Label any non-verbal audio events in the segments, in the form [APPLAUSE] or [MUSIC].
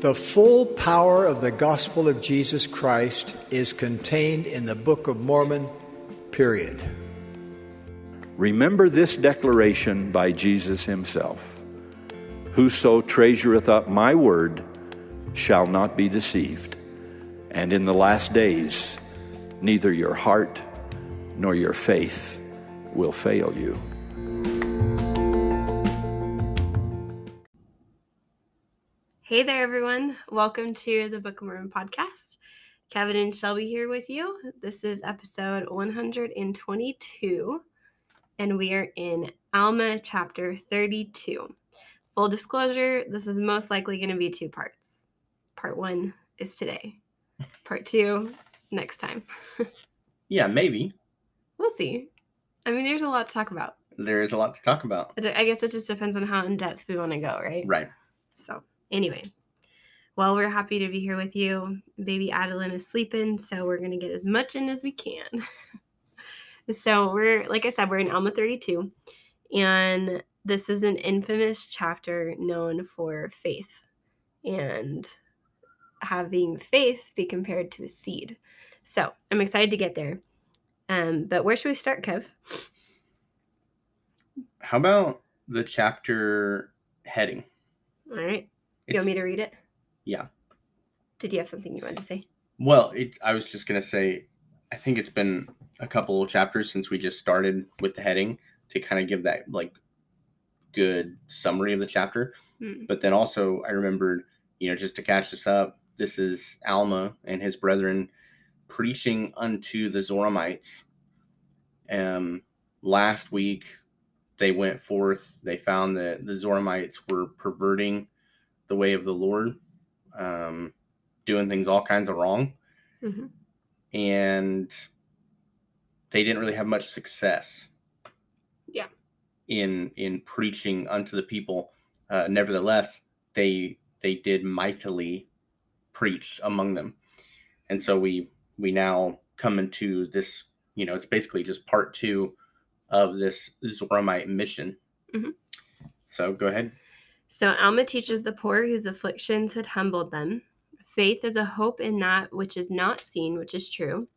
The full power of the gospel of Jesus Christ is contained in the Book of Mormon, period. Remember this declaration by Jesus himself Whoso treasureth up my word shall not be deceived. And in the last days, neither your heart nor your faith will fail you. Hey there, everyone. Welcome to the Book of Mormon podcast. Kevin and Shelby here with you. This is episode 122, and we are in Alma chapter 32. Full disclosure, this is most likely going to be two parts. Part one is today, part two, next time. [LAUGHS] Yeah, maybe. we'll see. I mean, there's a lot to talk about. There is a lot to talk about. I guess it just depends on how in depth we want to go, right? Right. So, anyway, well, we're happy to be here with you. Baby Adeline is sleeping, so we're going to get as much in as we can. [LAUGHS] so, we're, like I said, we're in Alma 32, and this is an infamous chapter known for faith and having faith be compared to a seed. So, I'm excited to get there. Um, but where should we start, Kev? How about the chapter heading? All right. You want me to read it? yeah. Did you have something you wanted to say? Well, it, I was just gonna say, I think it's been a couple of chapters since we just started with the heading to kind of give that like good summary of the chapter. Hmm. But then also, I remembered, you know, just to catch this up, this is Alma and his brethren preaching unto the Zoramites. Um, last week, they went forth. They found that the Zoramites were perverting the way of the Lord, um, doing things all kinds of wrong, Mhm. and they didn't really have much success. Yeah. In in preaching unto the people, uh, nevertheless, they they did mightily preach among them, and so we we now come into this. You know, it's basically just part two of this Zoramite mission. Mhm. So go ahead. So Alma teaches the poor whose afflictions had humbled them. Faith is a hope in that which is not seen, which is true.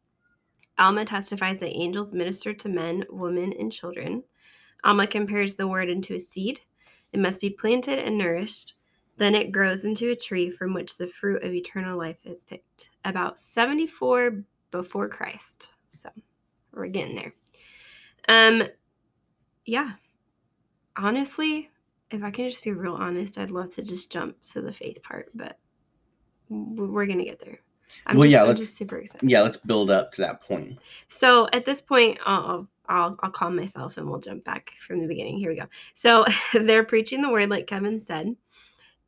Alma testifies that angels minister to men, women, and children. Alma compares the word into a seed. It must be planted and nourished. Then it grows into a tree from which the fruit of eternal life is picked. About 74 before Christ. So we're getting there. Um, yeah. Honestly, if I can just be real honest, I'd love to just jump to the faith part, but we're gonna get there. I'm Well, just, yeah, I'm let's- super excited. Yeah, let's build up to that point. So at this point, I'll, I'll I'll calm myself and we'll jump back from the beginning. Here we go. So [LAUGHS] they're preaching the word, like Kevin said,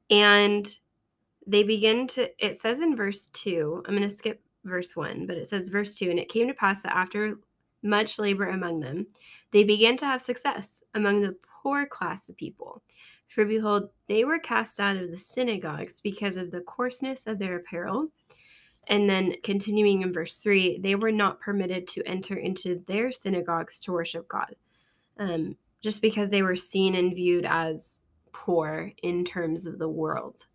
and they begin to. It says in verse two. I'm going to skip verse one, but it says verse two, and it came to pass that after much labor among them, they began to have success among the poor class of people. For behold, they were cast out of the synagogues because of the coarseness of their apparel. And then continuing in verse 3, they were not permitted to enter into their synagogues to worship God, um, just because they were seen and viewed as poor in terms of the world.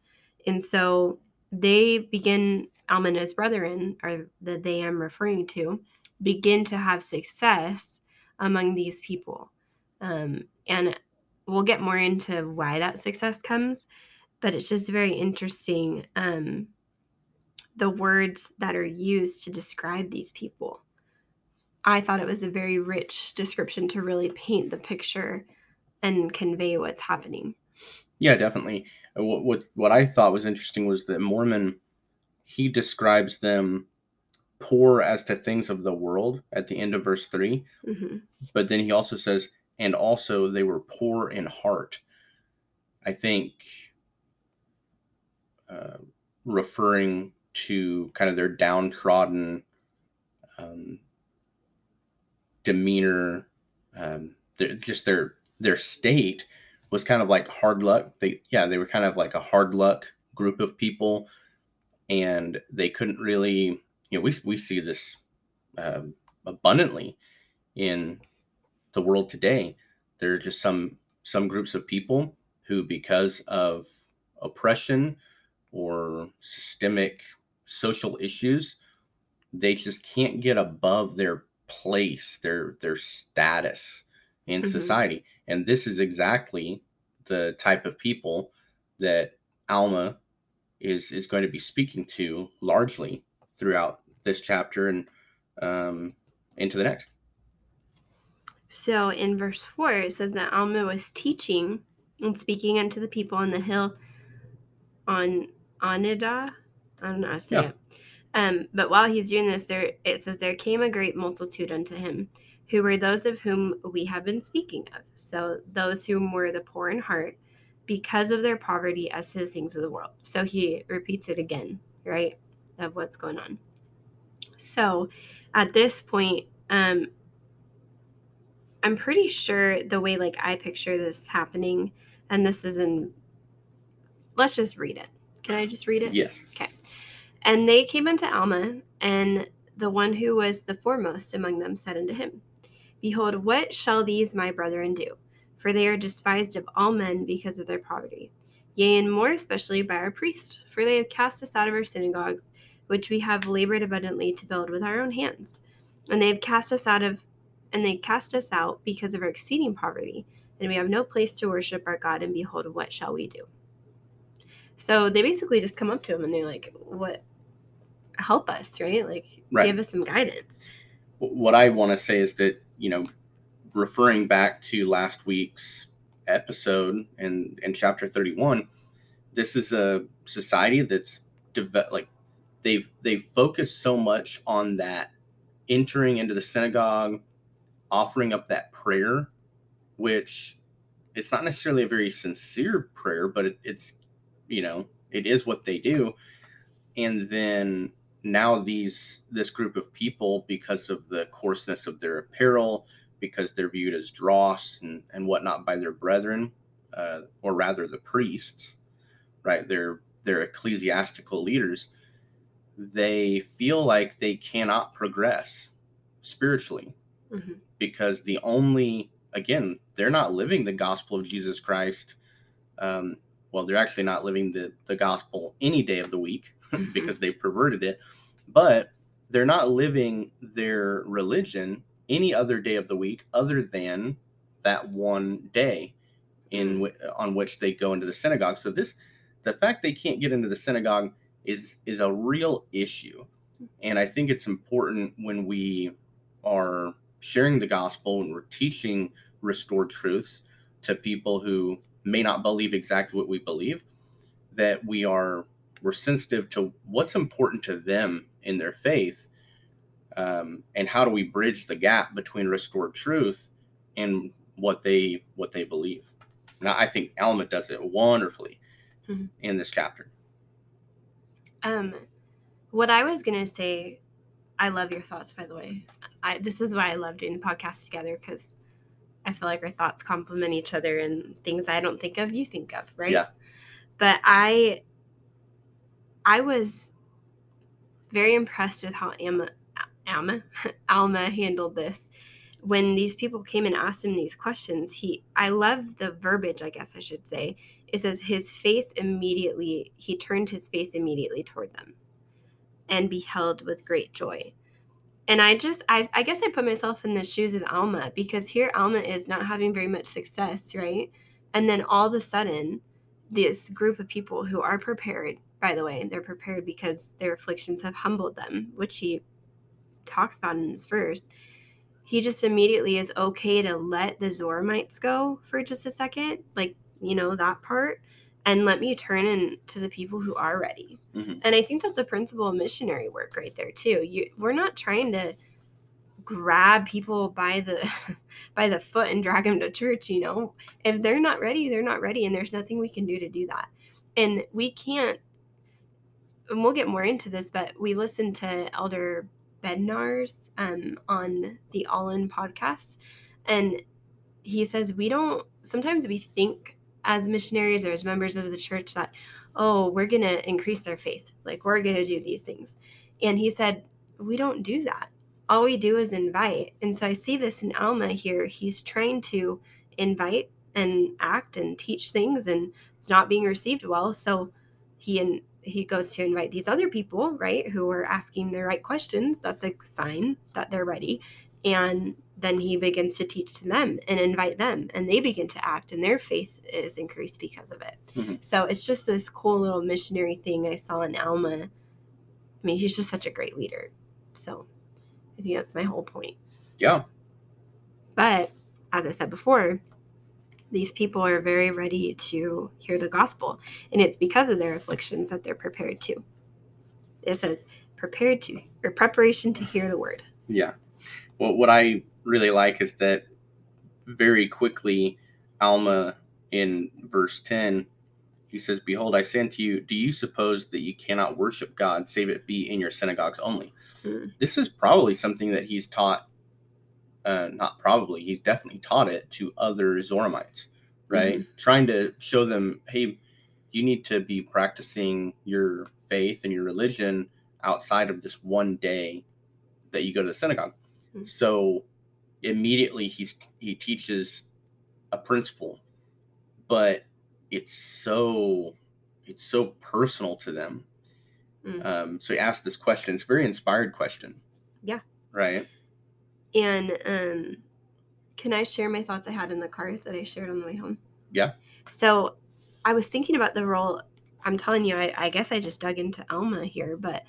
And so they begin, Alma and brethren, or that they am referring to, begin to have success among these people. Um, and we'll get more into why that success comes, but it's just very interesting. Um, the words that are used to describe these people. I thought it was a very rich description to really paint the picture and convey what's happening. Yeah, definitely. Uh, What what, what I thought was interesting was that Mormon he describes them poor as to things of the world at the end of verse 3, hmm but then he also says and also they were poor in heart. I think uh, referring to kind of their downtrodden um, demeanor, um, their, just their their state was kind of like hard luck. They yeah, they were kind of like a hard luck group of people, and they couldn't really you know we we see this um abundantly in the world today. There's just some some groups of people who, because of oppression, or systemic social issues, they just can't get above their place, their their status in Mhm. society. And this is exactly the type of people that Alma is is going to be speaking to largely throughout this chapter and um, into the next. So in verse 4, it says that Alma was teaching and speaking unto the people on the hill on Onidah. I don't know how to say Yeah. it. Um, but while he's doing this, there it says there came a great multitude unto him, who were those of whom we have been speaking of. So those whom were the poor in heart, because of their poverty as to the things of the world. So he repeats it again, right? Of what's going on. So at this point, um, I'm pretty sure the way like I picture this happening, and this is in let's just read it. Can I just read it? Yes. Okay. And they came unto Alma, and the one who was the foremost among them said unto him, Behold, what shall these my brethren do? For they are despised of all men because of their poverty. Yea, and more especially by our priests, for they have cast us out of our synagogues, which we have labored abundantly to build with our own hands. And they have cast us out of and they cast us out because of our exceeding poverty, and we have no place to worship our God, and behold, what shall we do? So they basically just come up to him and they're like, What help us, right? Like Right. give us some guidance. what I want to say is that you know, referring back to last week's episode and in chapter thirty one, this is a society that's deve- like they've they've focused so much on that entering into the synagogue, offering up that prayer, which it's not necessarily a very sincere prayer, but it, it's you know it is what they do, and then now these this group of people because of the coarseness of their apparel because they're viewed as dross and, and whatnot by their brethren uh, or rather the priests right they're they're ecclesiastical leaders they feel like they cannot progress spiritually Mhm. Because the only again they're not living the gospel of jesus christ um, well they're actually not living the, the gospel any day of the week [LAUGHS] Mhm. because they perverted it but they're not living their religion any other day of the week other than that one day in w- on which they go into the synagogue. So this the fact they can't get into the synagogue is is a real issue. And i think it's important when we are sharing the gospel and we're teaching restored truths to people who may not believe exactly what we believe that we are we're sensitive to what's important to them in their faith um, and how do we bridge the gap between restored truth and what they what they believe now i think alma does it wonderfully Mhm. in this chapter Um, what I was gonna say, I love your thoughts. By the way, I this is why I love doing the podcast together because I feel like our thoughts complement each other and things I don't think of, you think of, right? Yeah. But I, I was very impressed with how Alma, Alma, [LAUGHS] Alma handled this. When these people came and asked him these questions, he, I love the verbiage, I guess I should say, it says his face immediately he turned his face immediately toward them and beheld with great joy. And i just I, I guess i put myself in the shoes of alma because here alma is not having very much success right? And then all of a sudden this group of people who are prepared by the way they're prepared because their afflictions have humbled them which he talks about in this verse. He just immediately is okay to let the zoramites go for just a second like you know that part and let me turn into the people who are ready. Mhm. and i think that's a principle of missionary work right there too. You we're not trying to grab people by the [LAUGHS] by the foot and drag them to church you know? If they're not ready they're not ready and there's nothing we can do to do that. And we can't and we'll get more into this but we listened to elder bednar's um, on the all in podcast and he says we don't sometimes we think as missionaries or as members of the church that oh we're going to increase their faith. Like we're going to do these things. And he said we don't do that. All we do is invite. And so i see this in alma here. He's trying to invite and act and teach things and it's not being received well. So he and he goes to invite these other people, right, who are asking the right questions. That's a sign that they're ready. And then he begins to teach to them and invite them, and they begin to act, and their faith is increased because of it. Mm-hmm. So it's just this cool little missionary thing I saw in Alma. I mean, he's just such a great leader. So I think that's my whole point. Yeah. But as I said before, these people are very ready to hear the gospel, and it's because of their afflictions that they're prepared to. It says prepared to or preparation to hear the word. Yeah. Well, what I really like is that very quickly, Alma in verse 10, he says, Behold, I say unto you, do you suppose that you cannot worship God, save it be in your synagogues only? Mm. This is probably something that he's taught, uh, not probably, he's definitely taught it to other Zoramites, right? Trying to show them, hey, you need to be practicing your faith and your religion outside of this one day that you go to the synagogue. Mhm. So immediately he's he teaches a principle, but it's so it's so personal to them. Mm. Um, so he asked this question. It's a very inspired question. Yeah. Right. And um, can I share my thoughts I had in the car that I shared on the way home? Yeah. So I was thinking about the role. I'm telling you, I, I guess I just dug into Alma here, but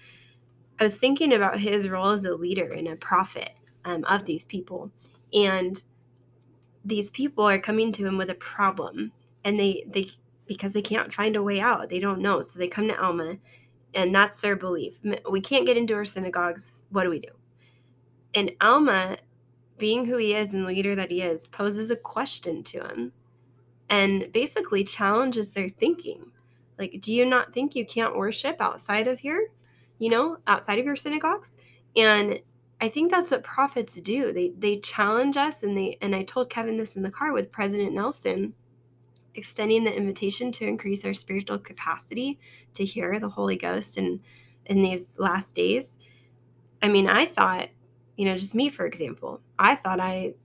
I was thinking about his role as a leader and a prophet um, of these people. And these people are coming to him with a problem, and they they because they can't find a way out. They don't know, so they come to Alma, and that's their belief. We can't get into our synagogues. What do we do? And Alma, being who he is and the leader that he is, poses a question to him and basically challenges their thinking. Like, do you not think you can't worship outside of here? You know, outside of your synagogues? And I think that's what prophets do. They they challenge us and they and I told Kevin this in the car with President Nelson, extending the invitation to increase our spiritual capacity to hear the Holy Ghost and in these last days. I mean, I thought, you know, just me for example, I thought I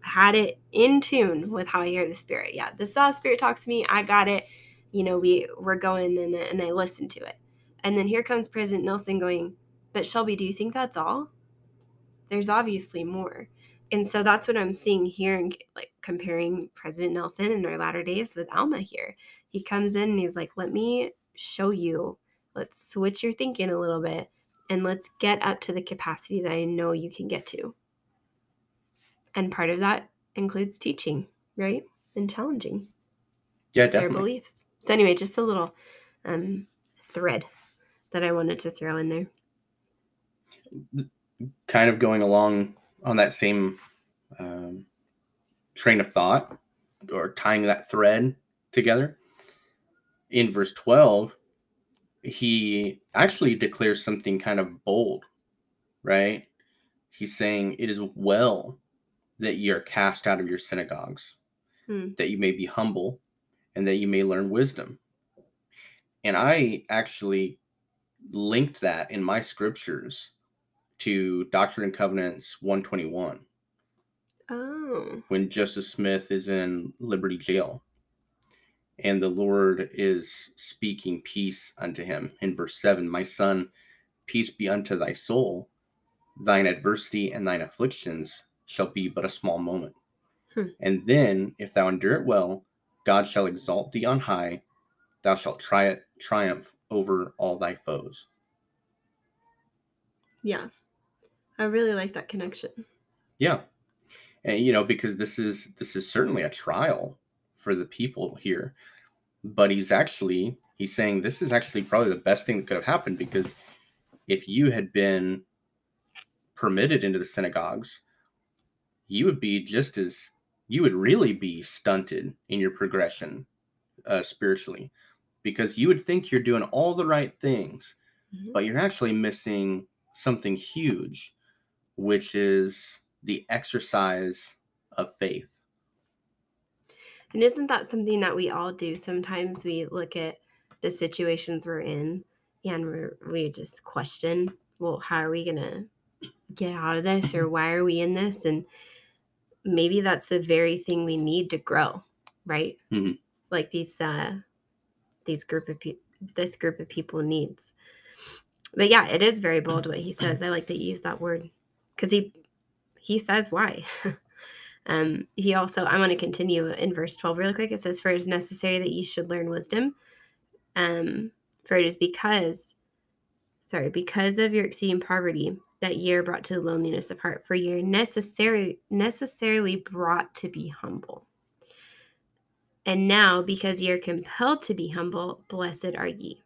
had it in tune with how I hear the Spirit. Yeah, this is how Spirit talks to me. I got it. You know, we we're going and and I listened to it. And then here comes President Nelson going, but Shelby, do you think that's all? There's obviously more. And so that's what I'm seeing here and like comparing President Nelson in our latter days with Alma here. He comes in and he's like, let me show you. Let's switch your thinking a little bit and let's get up to the capacity that I know you can get to. And part of that includes teaching, right? And challenging Yeah, their definitely. beliefs. So anyway, just a little um, thread that I wanted to throw in there. Kind of going along on that same um, train of thought or tying that thread together. In verse 12, he actually declares something kind of bold, right? He's saying, It is well that ye are cast out of your synagogues, Hmm. that you may be humble, and that you may learn wisdom. And I actually linked that in my scriptures to Doctrine and Covenants 121 Oh, when Joseph Smith is in Liberty Jail. And the Lord is speaking peace unto him. In verse 7, My son, peace be unto thy soul. Thine adversity and thine afflictions shall be but a small moment. Hmm. And then, if thou endure it well, God shall exalt thee on high. Thou shalt tri- triumph over all thy foes. yeah. I really like that connection. Yeah. And you know, because this is this is certainly a trial for the people here. But he's actually he's saying this is actually probably the best thing that could have happened because if you had been permitted into the synagogues, you would be just as you would really be stunted in your progression uh, spiritually because you would think you're doing all the right things, Mhm. but you're actually missing something huge, which is the exercise of faith. And isn't that something that we all do? Sometimes we look at the situations we're in and we're, we just question, well, how are we going to get out of this or why are we in this? And maybe that's the very thing we need to grow, right? Mhm. Like these, uh, these group of pe- this group of people needs. But yeah, it is very bold what he says. I like that you use that word because he he says why. [LAUGHS] um, he also I want to continue in verse 12 really quick. It says, For it is necessary that you should learn wisdom. Um, for it is because sorry, because of your exceeding poverty that ye are brought to loneliness of heart, for you're necessary necessarily brought to be humble. And now, because ye are compelled to be humble, blessed are ye.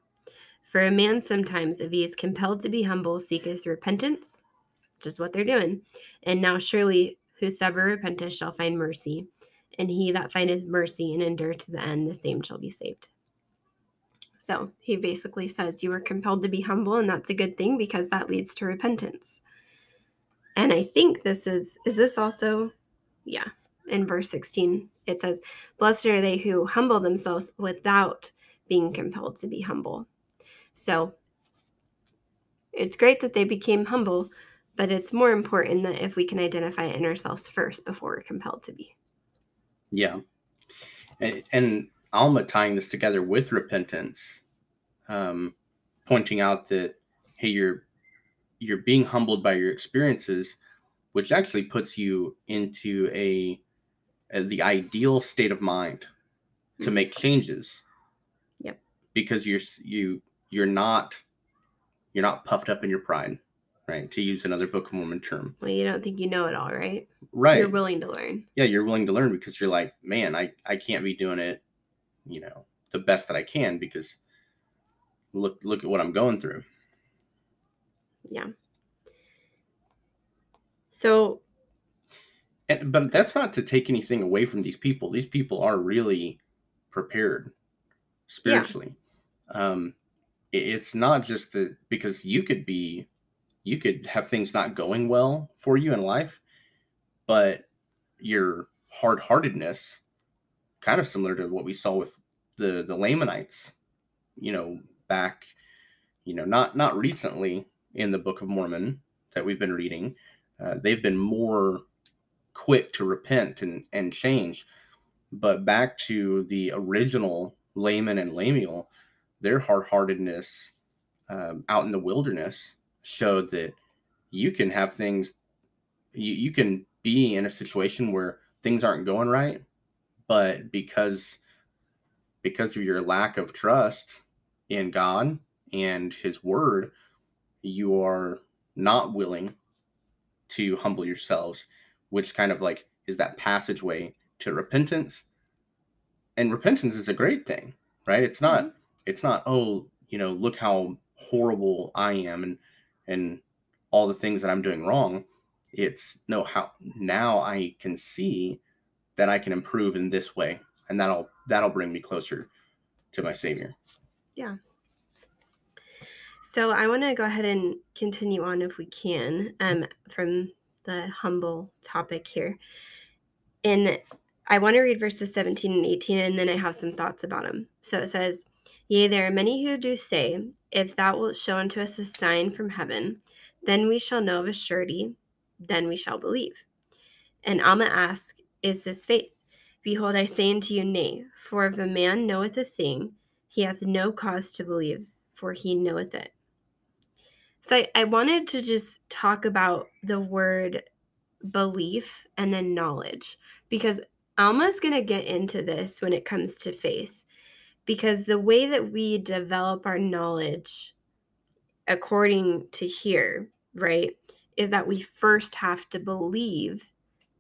For a man sometimes, if he is compelled to be humble, seeketh repentance, is what they're doing. And now surely whosoever repenteth shall find mercy, and he that findeth mercy and endure to the end, the same shall be saved. So he basically says you are compelled to be humble, and that's a good thing because that leads to repentance. And I think this is, is this also, yeah, in verse 16, it says, Blessed are they who humble themselves without being compelled to be humble. So it's great that they became humble, but it's more important that if we can identify it in ourselves first before we're compelled to be. Yeah. And, and Alma tying this together with repentance, um, pointing out that, hey, you're you're being humbled by your experiences, which actually puts you into a uh, the ideal state of mind to mm-hmm. make changes. Yep. Because you're you you're not you're not puffed up in your pride, right? To use another Book of Mormon term. Well, you don't think you know it all, right? Right. You're willing to learn. Yeah, you're willing to learn because you're like, man, I I can't be doing it, you know, the best that I can because look look at what I'm going through. Yeah. So and, but that's not to take anything away from these people. These people are really prepared spiritually. Yeah. Um, it, it's not just that because you could be, you could have things not going well for you in life, but your hard heartedness, kind of similar to what we saw with the the Lamanites, you know, back, you know, not not recently in the Book of Mormon that we've been reading. Uh, they've been more quick to repent and, and change. But back to the original Laman and Lemuel, their hard heartedness um, out in the wilderness showed that you can have things, you, you can be in a situation where things aren't going right, but because because of your lack of trust in God and his word, you are not willing to humble yourselves which kind of like is that passageway to repentance. And repentance is a great thing, right? It's not mm-hmm. it's not oh, you know, look how horrible I am and and all the things that I'm doing wrong. It's no how now I can see that I can improve in this way and that'll that'll bring me closer to my savior. Yeah. So I want to go ahead and continue on if we can um, from the humble topic here. And I want to read verses 17 and 18, and then I have some thoughts about them. So it says, Yea, there are many who do say, If thou wilt show unto us a sign from heaven, then we shall know of a surety, then we shall believe. And Alma asked, Is this faith? Behold, I say unto you, Nay, for if a man knoweth a thing, he hath no cause to believe, for he knoweth it. So I, I wanted to just talk about the word belief and then knowledge because Alma's going to get into this when it comes to faith because the way that we develop our knowledge according to here, right, is that we first have to believe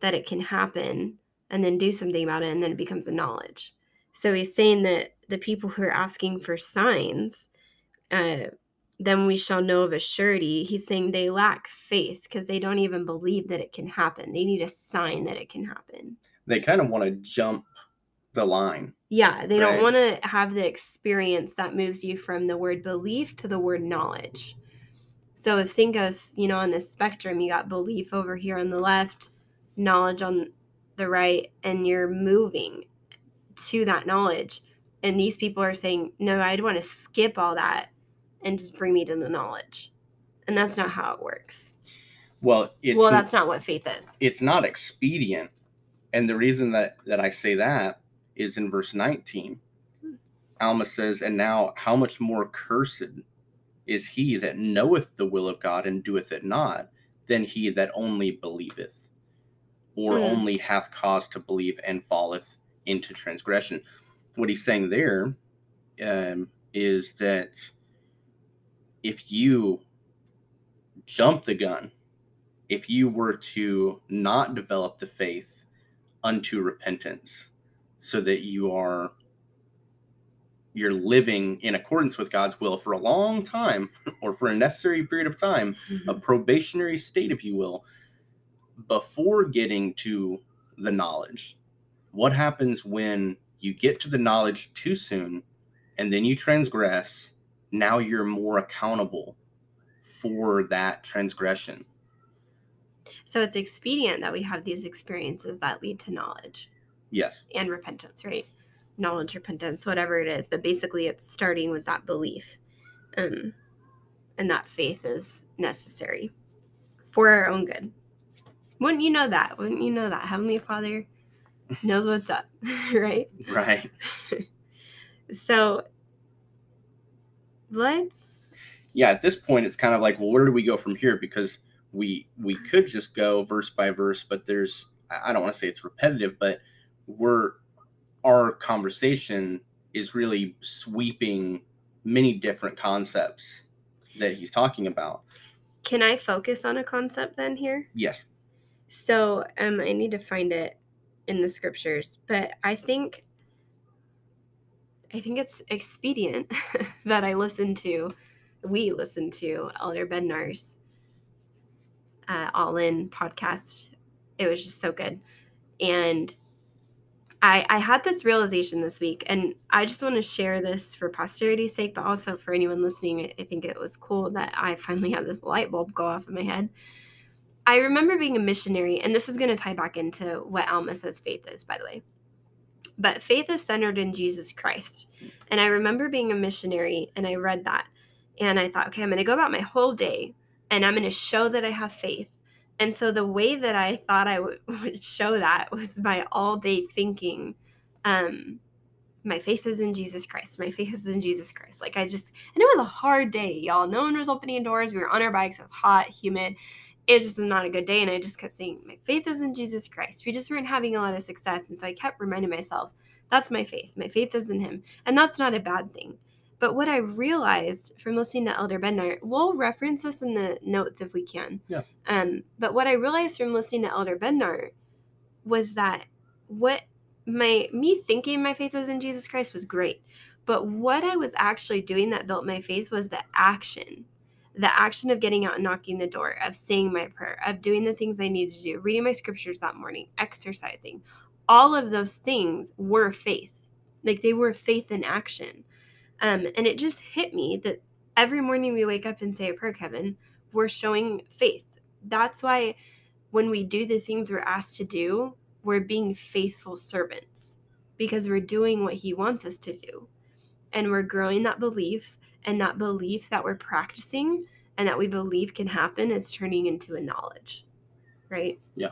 that it can happen and then do something about it and then it becomes a knowledge. So he's saying that the people who are asking for signs, uh, then we shall know of a surety. He's saying they lack faith because they don't even believe that it can happen. They need a sign that it can happen. They kind of want to jump the line. Yeah, they right? don't want to have the experience that moves you from the word belief to the word knowledge. So if think of, you know, on the spectrum, you got belief over here on the left, knowledge on the right, and you're moving to that knowledge. And these people are saying, no, I'd want to skip all that and just bring me to the knowledge. And that's not how it works. Well, it's well, that's not what faith is. It's not expedient, and the reason that that I say that is in verse 19. Alma says, And now how much more cursed is he that knoweth the will of God and doeth it not, than he that only believeth, or Mm. only hath cause to believe and falleth into transgression. What he's saying there um, is that if you jump the gun, if you were to not develop the faith unto repentance, so that you are you're living in accordance with God's will for a long time [LAUGHS] or for a necessary period of time, a mm-hmm. probationary state, if you will, before getting to the knowledge. What happens when you get to the knowledge too soon and then you transgress? Now you're more accountable for that transgression. So it's expedient that we have these experiences that lead to knowledge Yes. and repentance, right? Knowledge, repentance, whatever it is. But basically, it's starting with that belief. Um, and that faith is necessary for our own good. Wouldn't you know that? Wouldn't you know that? Heavenly Father knows what's up, [LAUGHS] right? Right. [LAUGHS] So let's yeah at this point it's kind of like well where do we go from here because we we could just go verse by verse but there's i I don't want to say it's repetitive but we're our conversation is really sweeping many different concepts that he's talking about can I focus on a concept then here? yes So um, I need to find it in the scriptures, but I think I think it's expedient [LAUGHS] that I listen to, we listen to Elder Bednar's uh, All In podcast. It was just so good, and I I had this realization this week, and I just want to share this for posterity's sake, but also for anyone listening. I- think it was cool that I finally had this light bulb go off in my head. I remember being a missionary, and this is going to tie back into what Alma says faith is, by the way. But faith is centered in Jesus Christ. And I remember being a missionary, and I read that, and I thought, okay, I'm going to go about my whole day, and I'm going to show that I have faith. And so the way that I thought I w- [LAUGHS] would show that was by all day thinking, um, my faith is in Jesus Christ. My faith is in Jesus Christ. Like I just, and it was a hard day, y'all. No one was opening doors. We were on our bikes. It was hot, humid it just was not a good day. And I just kept saying, My faith is in Jesus Christ. We just weren't having a lot of success. And so I kept reminding myself, That's my faith. My faith is in Him. And that's not a bad thing. But what I realized from listening to Elder Bednar, we'll reference this in the notes if we can. Yeah. Um, but what I realized from listening to Elder Bednar was that what my me thinking my faith is in Jesus Christ was great. But what I was actually doing that built my faith was the action the action of getting out and knocking the door, of saying my prayer, of doing the things I needed to do, reading my scriptures that morning, exercising, all of those things were faith. Like they were faith in action. Um, and it just hit me that every morning we wake up and say a prayer, Kevin, we're showing faith. That's why when we do the things we're asked to do, we're being faithful servants because we're doing what he wants us to do. And we're growing that belief and that belief that we're practicing and that we believe can happen is turning into a knowledge right Yeah.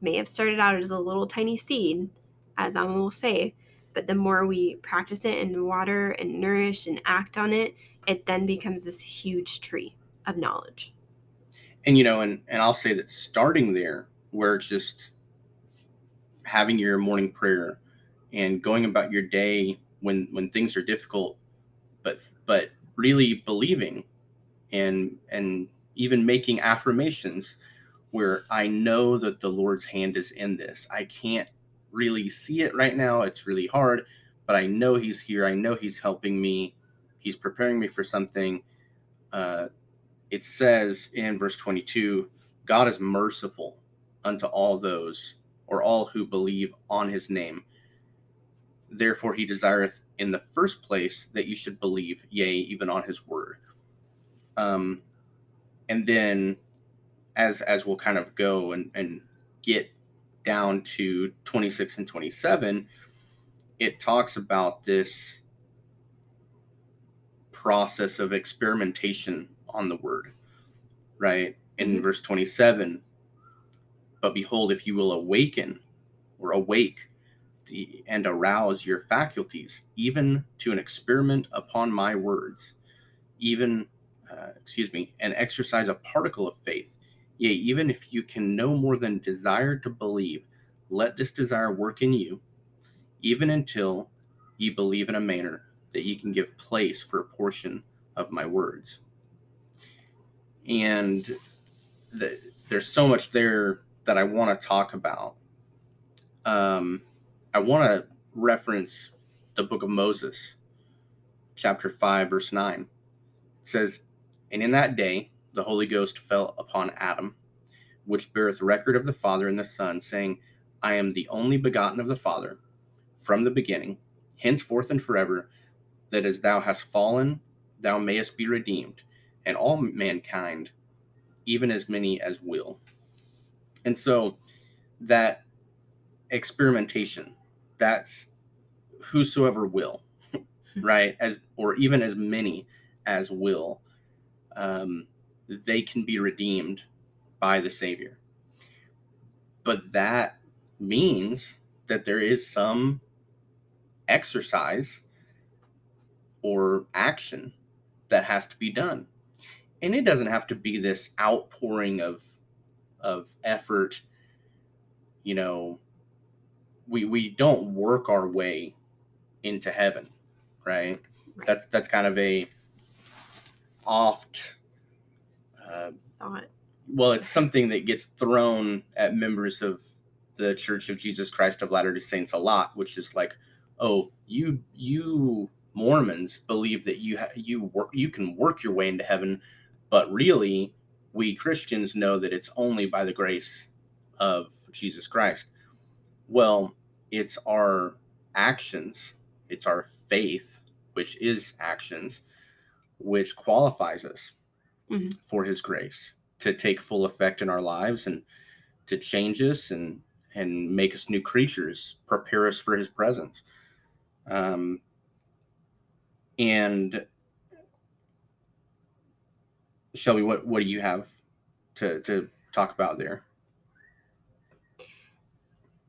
may have started out as a little tiny seed as i will say but the more we practice it and water and nourish and act on it it then becomes this huge tree of knowledge. And you know and and i'll say that starting there where it's just having your morning prayer and going about your day when when things are difficult but but really believing and and even making affirmations where i know that the lord's hand is in this. I can't really see it right now it's really hard but i know he's here i know he's helping me he's preparing me for something uh, it says in verse 22 God is merciful unto all those or all who believe on his name. Therefore, he desireth in the first place that you should believe, yea, even on his word. Um, and then, as as we'll kind of go and, and get down to 26 and 27, it talks about this process of experimentation on the word, right? In Mhm. verse 27, but behold, if you will awaken or awake, the, and arouse your faculties, even to an experiment upon my words, even, uh, excuse me, and exercise a particle of faith. Yea, even if you can no more than desire to believe, let this desire work in you, even until ye believe in a manner that ye can give place for a portion of my words. And the, there's so much there that I want to talk about. Um, I want to reference the book of Moses, chapter 5, verse 9. It says, And in that day the Holy Ghost fell upon Adam, which beareth record of the Father and the Son, saying, I am the only begotten of the Father from the beginning, henceforth and forever, that as thou hast fallen, thou mayest be redeemed, and all mankind, even as many as will. And so that experimentation, that's whosoever will, right? As or even as many as will, um, they can be redeemed by the Savior. But that means that there is some exercise or action that has to be done. And it doesn't have to be this outpouring of of effort, you know, we we don't work our way into heaven, right? Right. That's that's kind of a oft uh, Thought. well, it's something that gets thrown at members of the Church of Jesus Christ of Latter-day Saints a lot, which is like, oh, you you Mormons believe that you ha- you work you can work your way into heaven, but really, we Christians know that it's only by the grace of Jesus Christ. Well, it's our actions, it's our faith, which is actions, which qualifies us Mhm. for His grace to take full effect in our lives and to change us and and make us new creatures, prepare us for His presence. Um, and Shelby, what what do you have to to talk about there?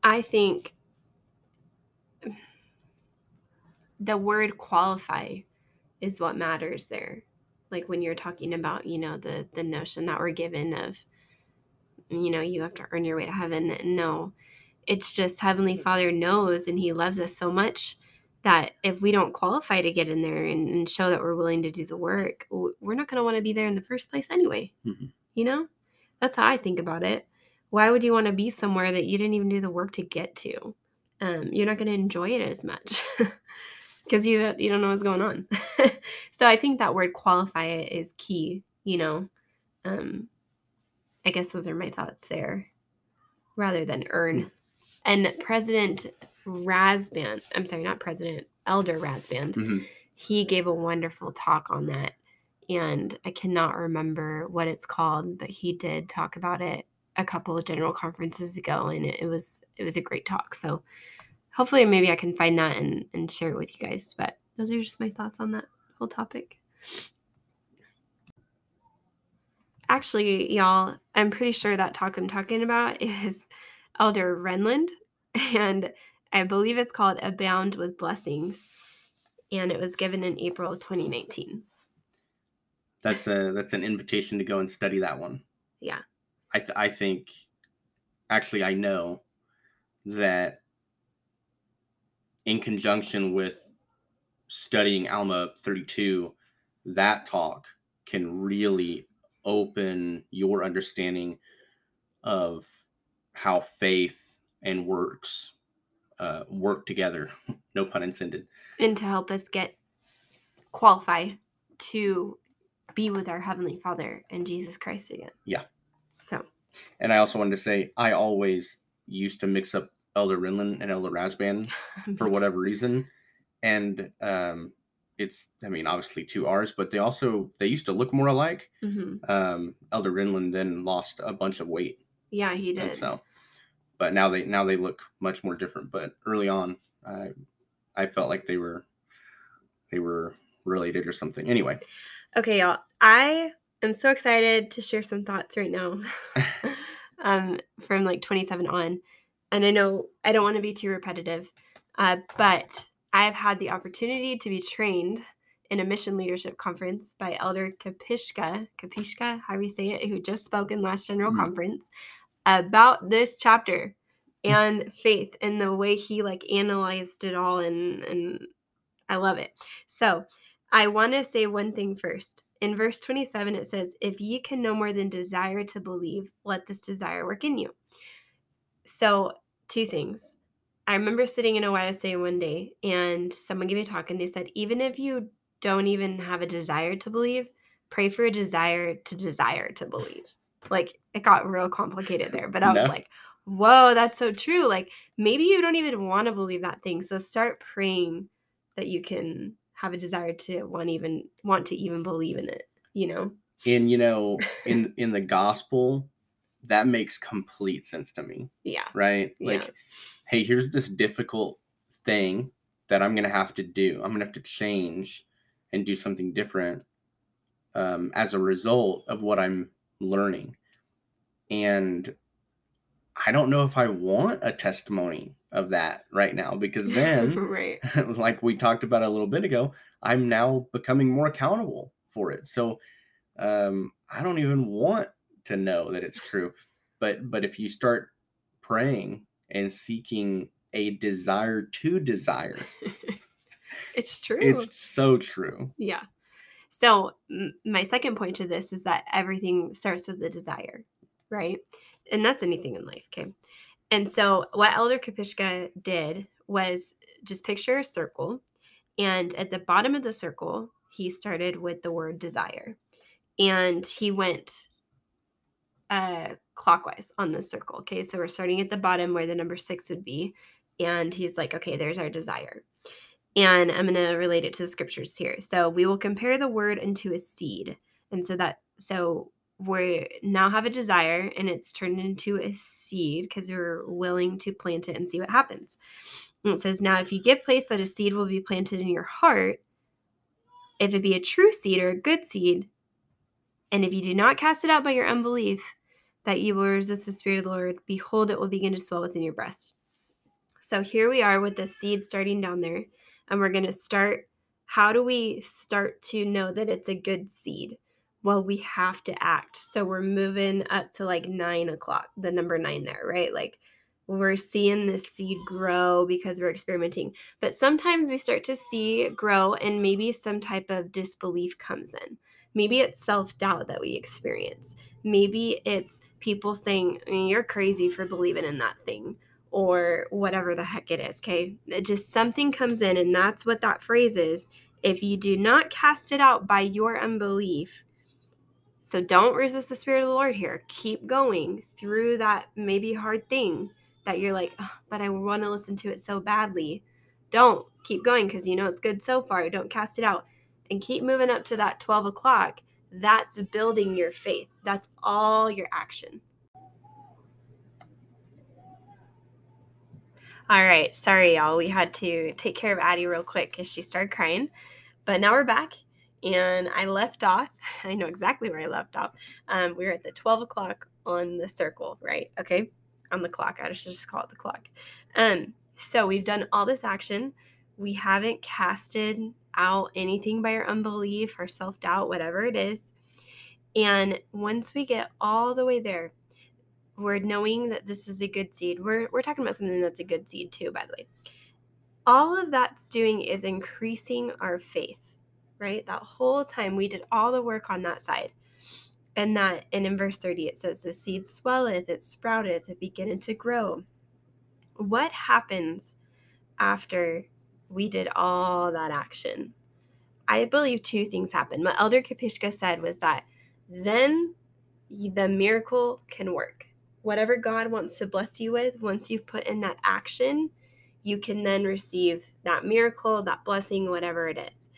I think the word qualify is what matters there. Like when you're talking about, you know, the the notion that we're given of you know, you have to earn your way to heaven. No. It's just Heavenly Father knows and He loves us so much that if we don't qualify to get in there and, and show that we're willing to do the work, we're not going to want to be there in the first place anyway. Mhm. You know? That's how I think about it. Why would you want to be somewhere that you didn't even do the work to get to? Um, you're not going to enjoy it as much [LAUGHS] because you you don't know what's going on. [LAUGHS] so I think that word qualify is key. You know, um, I guess those are my thoughts there, rather than earn. And President Rasband, I'm sorry, not President, Elder Rasband, Mhm. he gave a wonderful talk on that. And I cannot remember what it's called, but he did talk about it a couple of general conferences ago and it, it was it was a great talk. So hopefully maybe I can find that and, and share it with you guys. But those are just my thoughts on that whole topic. Actually, y'all, I'm pretty sure that talk I'm talking about [LAUGHS] is Elder Renlund, and I believe it's called Abound with Blessings. And it was given in April of 2019. That's a that's an invitation to go and study that one. Yeah. I th- I think actually I know that in conjunction with studying Alma 32 that talk can really open your understanding of how faith and works uh, work together [LAUGHS] no pun intended And to help us get qualify to be with our Heavenly Father and Jesus Christ again. Yeah. So, and I also wanted to say I always used to mix up Elder Renlund and Elder Rasband [LAUGHS] for whatever reason. And um it's i mean obviously two r's but they also they used to look more alike. Hmm um elder renlund then lost a bunch of weight. Yeah, he and did. so but now they now they look much more different. But early on i i felt like they were they were related or something. Anyway. Okay, y'all. I am so excited to share some thoughts right now. [LAUGHS] [LAUGHS] Um, from like 27 on. And I know I don't want to be too repetitive, Uh, but I've had the opportunity to be trained in a mission leadership conference by Elder Kapishka, Kapishka, how do you say it, who just spoke in last general Mhm. conference about this chapter and faith and the way he like analyzed it all and and I love it. So I want to say one thing first. In verse 27, it says, If ye can no more than desire to believe, let this desire work in you. So, two things. I remember sitting in a YSA one day and someone gave me a talk and they said, even if you don't even have a desire to believe, pray for a desire to desire to believe. Like it got real complicated there, but I was No. like, whoa, that's so true. Like maybe you don't even want to believe that thing. So start praying that you can have a desire to want even want to even believe in it, you know? And you know, [LAUGHS] in in the gospel, that makes complete sense to me, Yeah. right? Yeah. Like, hey, here's this difficult thing that I'm gonna have to do. I'm gonna have to change and do something different um, as a result of what I'm learning. And I don't know if I want a testimony of that right now because [LAUGHS] then right. [LAUGHS] like we talked about a little bit ago, I'm now becoming more accountable for it. So um, I don't even want to know that it's true. But but if you start praying and seeking a desire to desire, [LAUGHS] it's true. it's so true. Yeah. So, m- my second point to this is that everything starts with the desire, right? And that's anything in life, okay? And so, what Elder Kopischke did was just picture a circle, and at the bottom of the circle, he started with the word desire, and he went uh, clockwise on the circle. Okay, so we're starting at the bottom where the number six would be, and he's like, okay, there's our desire. And I'm going to relate it to the scriptures here. So we will compare the word into a seed. And so that, so we now have a desire and it's turned into a seed because we're willing to plant it and see what happens. And it says, Now, if you give place that a seed will be planted in your heart, if it be a true seed or a good seed, and if you do not cast it out by your unbelief, that you will resist the Spirit of the Lord, behold, it will begin to swell within your breast. So here we are with the seed starting down there and we're going to start how do we start to know that it's a good seed? Well we have to act. So we're moving up to like nine o'clock the number nine there right? Like we're seeing this seed grow because we're experimenting. But sometimes we start to see grow and maybe some type of disbelief comes in. Maybe it's self-doubt that we experience. Maybe it's people saying you're crazy for believing in that thing or whatever the heck it is. Okay. It just something comes in, and that's what that phrase is. If you do not cast it out by your unbelief, so don't resist the Spirit of the Lord here. Keep going through that maybe hard thing that you're like, "Ugh, but I want to listen to it so badly. Don't keep going because you know it's good so far. Don't cast it out and keep moving up to that 12 o'clock. That's building your faith. That's all your action. All right. Sorry, y'all. We had to take care of Addie real quick because she started crying. But now we're back. And I left off. [LAUGHS] I know exactly where I left off. Um, we were at the 12 o'clock on the circle, right? Okay. On the clock. I should just call it the clock. Um, so we've done all this action. We haven't casted out anything by our unbelief our self doubt, whatever it is. And once we get all the way there, we're knowing that this is a good seed. We're, we're talking about something that's a good seed too, by the way. All of that's doing is increasing our faith, right? That whole time we did all the work on that side. And that, and in verse 30, it says, The seed swelleth, it sprouteth, it beginneth to grow. What happens after we did all that action? I believe two things happen. What Elder Kopischke said was that then the miracle can work whatever God wants to bless you with, once you put in that action, you can then receive that miracle, that blessing, whatever it is.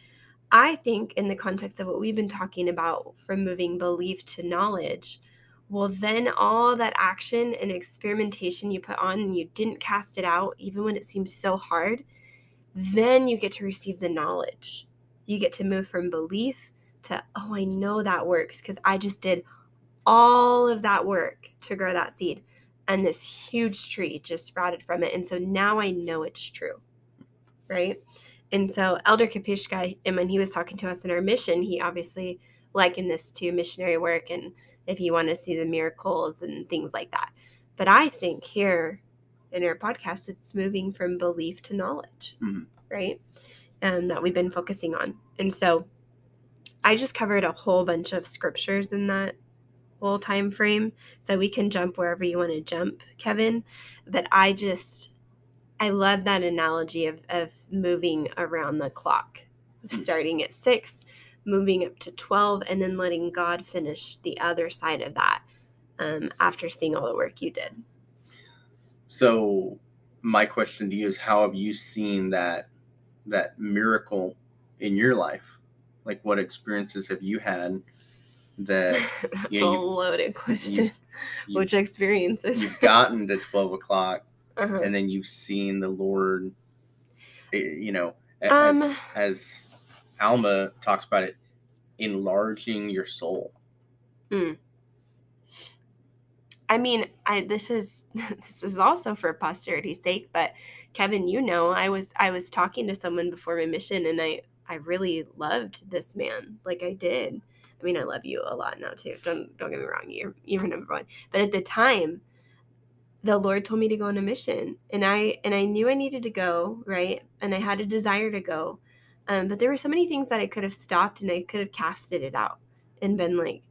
I think, in the context of what we've been talking about from moving belief to knowledge, well, then all that action and experimentation you put on and you didn't cast it out, even when it seems so hard, then you get to receive the knowledge. You get to move from belief to, oh, I know that works because I just did all of that work to grow that seed and this huge tree just sprouted from it and so now i know it's true right? And so Elder Kopischke, and when he was talking to us in our mission, he obviously likened this to missionary work and if you want to see the miracles and things like that. But I think here in our podcast, it's moving from belief to knowledge, Mhm. right? Um, that we've been focusing on. And so I just covered a whole bunch of scriptures in that whole time frame. So we can jump wherever you want to jump, Kevin. But I just I love that analogy of, of moving around the clock, starting at six, moving up to 12, and then letting God finish the other side of that um, after seeing all the work you did. So my question to you is how have you seen that that miracle in your life? Like what experiences have you had that [LAUGHS] That's Yeah, a you- loaded question. you, Which experiences? you've gotten to 12 o'clock [LAUGHS] Uh-huh. and then you've seen the Lord, eh, you know, as, Um, as Alma talks about it, enlarging your soul. I mean, I this is [LAUGHS] this is also for posterity's sake, but Kevin, you know, I was I was talking to someone before my mission and I I really loved this man. Like I did. I mean, I love you a lot now too. Don't don't get me wrong. You're you're number one. But at the time, the Lord told me to go on a mission, and I and I knew I needed to go, right? And I had a desire to go, um, but there were so many things that I could have stopped and I could have casted it out and been like,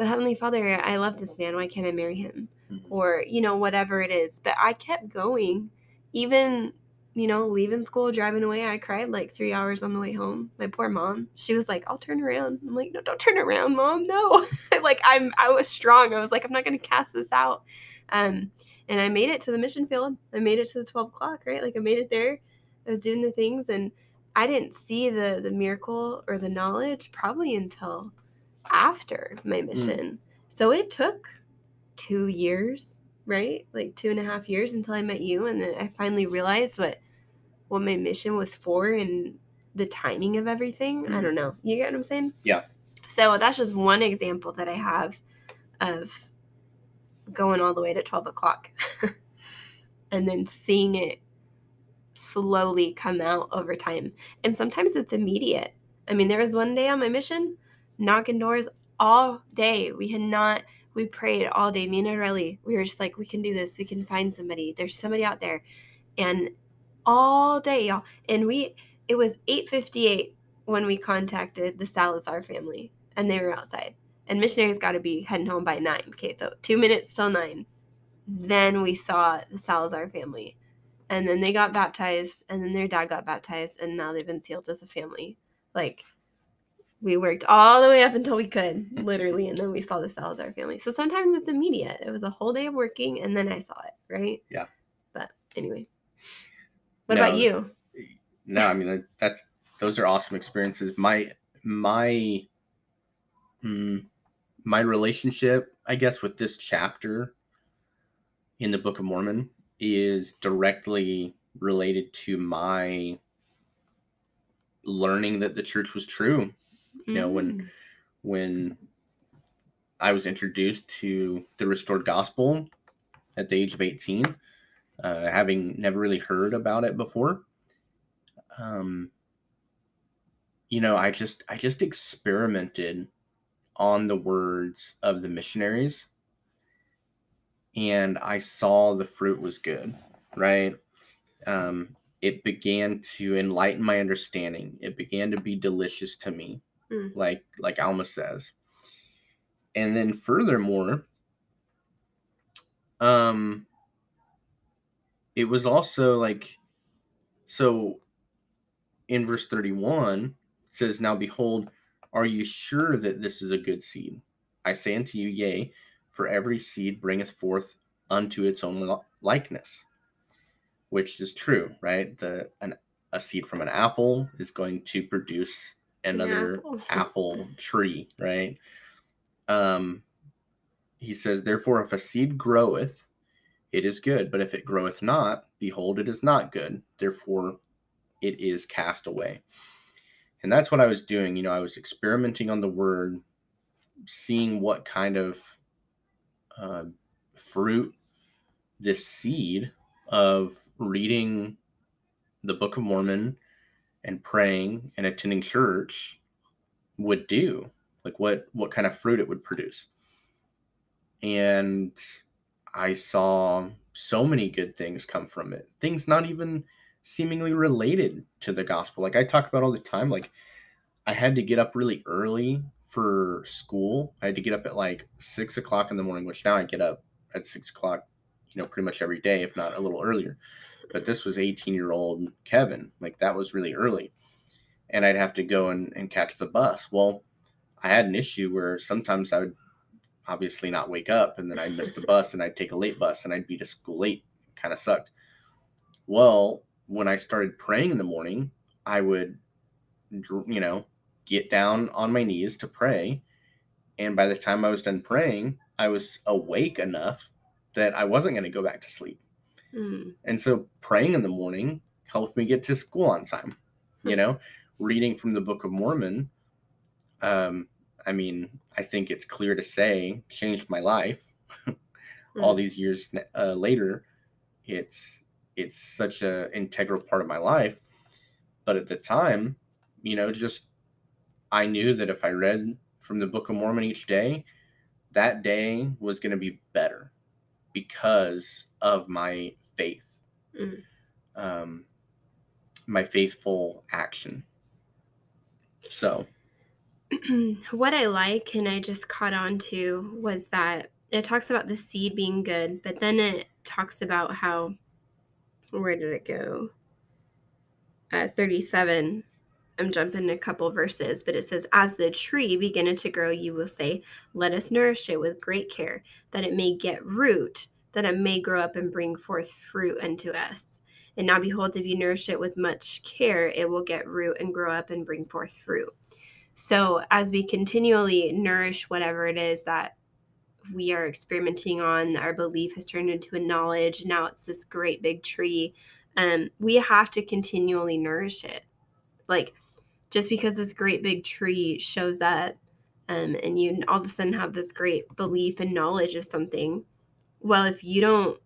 "But Heavenly Father, I love this man. Why can't I marry him?" Mhm. Or you know, whatever it is. But I kept going, even you know, leaving school, driving away. I cried like three hours on the way home. My poor mom. She was like, "I'll turn around." I'm like, "No, don't turn around, mom. No." [LAUGHS] like I'm, I was strong. I was like, "I'm not going to cast this out." Um, and I made it to the mission field. I made it to the 12 o'clock, right? Like I made it there. I was doing the things, and I didn't see the the miracle or the knowledge probably until after my mission. So it took two years, right? Like two and a half years until I met you, and then I finally realized what what my mission was for and the timing of everything. I Mhm. don't know. You get what I'm saying? Yeah. So that's just one example that I have of going all the way to 12 o'clock [LAUGHS] and then seeing it slowly come out over time. And sometimes it's immediate. I mean, there was one day on my mission, knocking doors all day. We had not, we prayed all day. Me and Riley, we were just like, we can do this. We can find somebody. There's somebody out there. And all day, y'all. And we, it was 8.58 when we contacted the Salazar family and they were outside. And missionaries got to be heading home by nine. Okay, so two minutes till nine. Then we saw the Salazar family. And then they got baptized, and then their dad got baptized, and now they've been sealed as a family. Like, we worked all the way up until we could, literally, and then we saw the Salazar family. So sometimes it's immediate. It was a whole day of working, and then I saw it, right? Yeah. But anyway. What No, about you? No, I mean that's those are awesome experiences. My my mm, my relationship, I guess, with this chapter in the Book of Mormon is directly related to my learning that the church was true. You know, when Mm. when I was introduced to the restored gospel at the age of 18, uh, having never really heard about it before. Um, you know, I just I just experimented on the words of the missionaries and I saw the fruit was good, right? Um, it began to enlighten my understanding. It began to be delicious to me, Mm. like like Alma says. And then furthermore, um, it was also like so in verse 31 it says now behold are you sure that this is a good seed i say unto you yea for every seed bringeth forth unto its own likeness which is true right the an, a seed from an apple is going to produce another apple. [LAUGHS] apple tree right? Um he says therefore if a seed groweth it is good but if it groweth not behold it is not good. Therefore it is cast away. And that's what i was doing you know i was experimenting on the word seeing what kind of uh, fruit this seed of reading the book of mormon and praying and attending church would do like what what kind of fruit it would produce. And i saw so many good things come from it things not even seemingly related to the gospel. Like i talk about all the time like i had to get up really early for school. I had to get up at like six o'clock in the morning which now i get up at six o'clock you know pretty much every day if not a little earlier but this was 18 year old kevin like that was really early. And i'd have to go and, and catch the bus. Well i had an issue where sometimes i would obviously not wake up and then i'd miss the bus and i'd take a late bus and i'd be to school late. Kind of sucked. Well when i started praying in the morning i would you know get down on my knees to pray. And by the time i was done praying i was awake enough that i wasn't going to go back to sleep Mm. and so praying in the morning helped me get to school on time. You know, reading from the Book of Mormon, um, I mean, I think it's clear to say changed my life. [LAUGHS] All Mm. these years uh, later, it's it's such a integral part of my life. But at the time, you know, just I knew that if I read from the Book of Mormon each day, that day was going to be better because of my faith, Mm. um, my faithful action. So, [CLEARS THROAT] what I like and I just caught on to was that it talks about the seed being good, but then it talks about how where did it go? Uh, 37. I'm jumping a couple verses, but it says, As the tree beginneth to grow, you will say, Let us nourish it with great care, that it may get root, that it may grow up and bring forth fruit unto us. And now behold, if you nourish it with much care, it will get root and grow up and bring forth fruit. So, as we continually nourish whatever it is that we are experimenting on, our belief has turned into a knowledge. Now it's this great big tree. Um, we have to continually nourish it. Like, just because this great big tree shows up um, and you all of a sudden have this great belief and knowledge of something, well, if you don't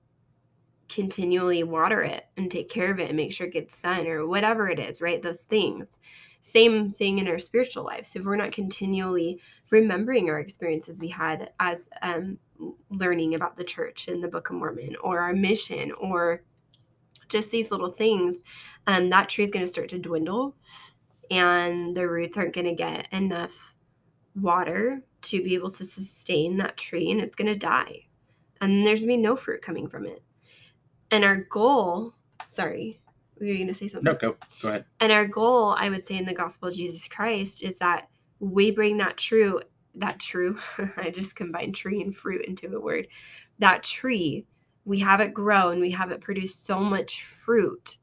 continually water it and take care of it and make sure it gets sun or whatever it is, right? Those things. Same thing in our spiritual life. So If we're not continually remembering our experiences we had as um, learning about the church and the Book of Mormon or our mission or just these little things, um, that tree is going to start to dwindle and the roots aren't going to get enough water to be able to sustain that tree and it's going to die. And there's going to be no fruit coming from it. And our goal, sorry, were you going to say something? no, go go ahead. And our goal, I would say, in the gospel of Jesus Christ is that we bring that true, that true, [LAUGHS] I just combined tree and fruit into a word, that tree, we have it grow and we have it produce so much fruit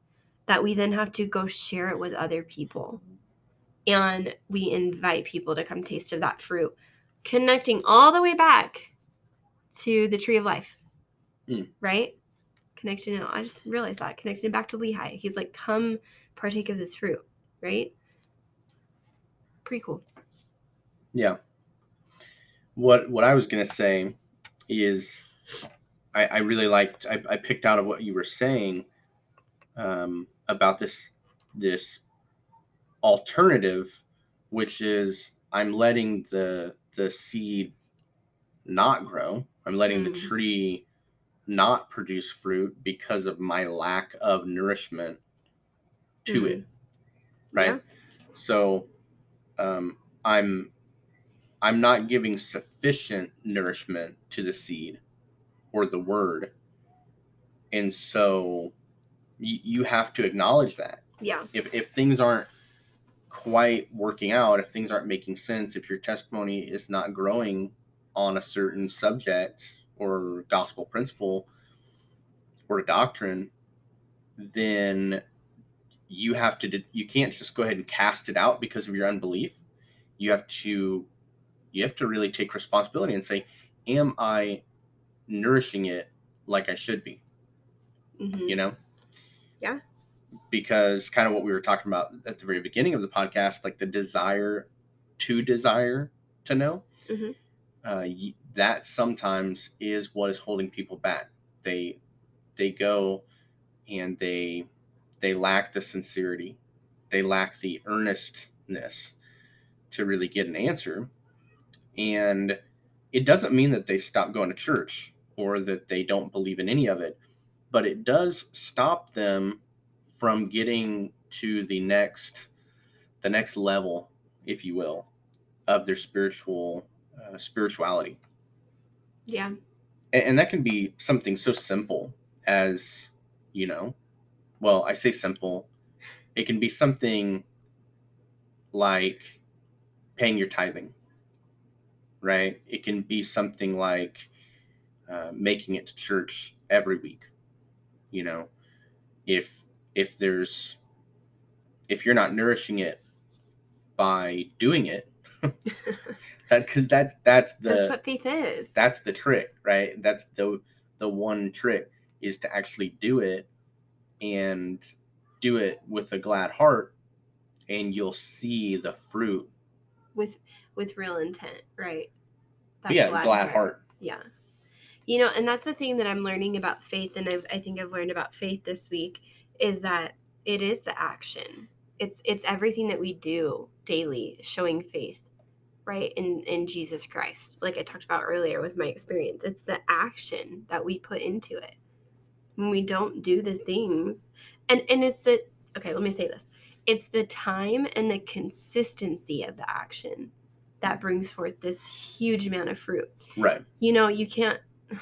that we then have to go share it with other people. And we invite people to come taste of that fruit, connecting all the way back to the tree of life, Mm. right? Connecting it, I just realized that, connecting it back to Lehi. He's like, come partake of this fruit, right? Pretty cool. Yeah. What what I was gonna say is I, I really liked I, I picked out of what you were saying um, about this this alternative, which is I'm letting the the seed not grow. I'm letting the Mm. tree not produce fruit because of my lack of nourishment to Mm. it. Right. Yeah. So um, I'm I'm not giving sufficient nourishment to the seed or the word. And so y- you have to acknowledge that. Yeah. If, if things aren't quite working out, if things aren't making sense, if your testimony is not growing on a certain subject or gospel principle or doctrine, then you have to you can't just go ahead and cast it out because of your unbelief. You have to you have to really take responsibility and say, am I nourishing it like I should be? Mhm. You know? Yeah. Because kind of what we were talking about at the very beginning of the podcast, like the desire to desire to know, Mhm. uh, that sometimes is what is holding people back. They they go and they they lack the sincerity. they lack the earnestness to really get an answer. And it doesn't mean that they stop going to church or that they don't believe in any of it, but it does stop them from getting to the next the next level, if you will, of their spiritual uh, spirituality. Yeah. And, and that can be something so simple as, you know, well, I say simple, it can be something like paying your tithing, right? It can be something like uh, making it to church every week. You know, if if there's if you're not nourishing it by doing it, [LAUGHS] that because that's that's the That's what faith is. that's the trick, right? That's the the one trick is to actually do it and do it with a glad heart and you'll see the fruit. with with real intent, right? Yeah, glad, heart. Yeah. You know, and that's the thing that I'm learning about faith, and I've, I think I've learned about faith this week is that it is the action. It's it's everything that we do daily, showing faith, right in in Jesus Christ. Like I talked about earlier with my experience, it's the action that we put into it. When we don't do the things, and and it's the okay. Let me say this: it's the time and the consistency of the action that brings forth this huge amount of fruit Right. you know you can't [SIGHS]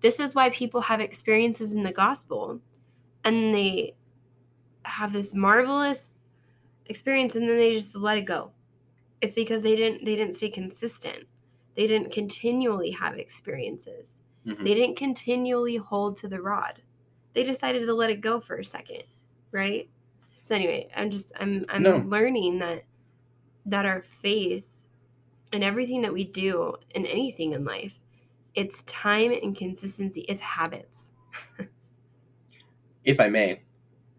this is why people have experiences in the gospel and they have this marvelous experience and then they just let it go. It's because they didn't they didn't stay consistent. They didn't continually have experiences. Mhm. they didn't continually hold to the rod. They decided to let it go for a second right? So anyway i'm just i'm i'm No. learning that that our faith and everything that we do in anything in life it's time and consistency. It's habits [LAUGHS] If I may,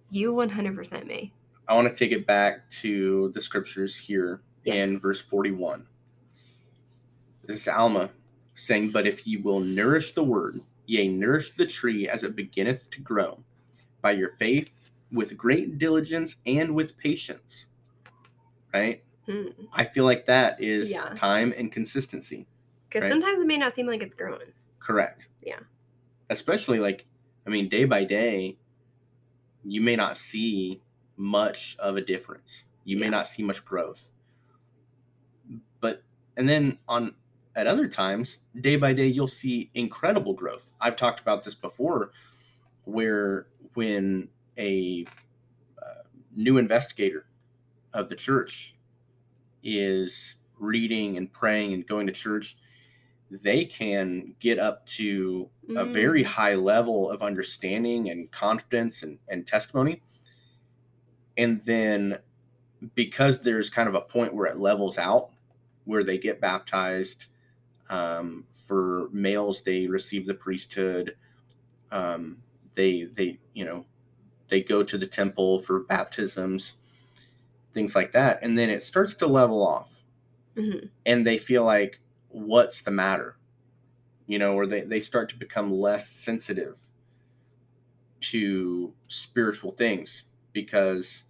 you 100% may I want to take it back to the scriptures here in verse 41. This is Alma saying, But if ye will nourish the word, yea, nourish the tree as it beginneth to grow, by your faith, with great diligence and with patience. Right? Hmm. I feel like that is Yeah. time and consistency. because Right. sometimes it may not seem like it's growing Correct. Yeah. Especially like, I mean, day by day, you may not see much of a difference. You may Yeah. not see much growth. But, and then on, at other times, day by day, you'll see incredible growth. I've talked about this before, where when a uh, new investigator of the church is reading and praying and going to church, they can get up to a Mm. very high level of understanding and confidence and, and testimony. And then because there's kind of a point where it levels out, where they get baptized, um, for males, they receive the priesthood. Um, they, they, you know, they go to the temple for baptisms, things like that. And then it starts to level off Mhm. and they feel like what's the matter? You know or they, they start to become less sensitive to spiritual things because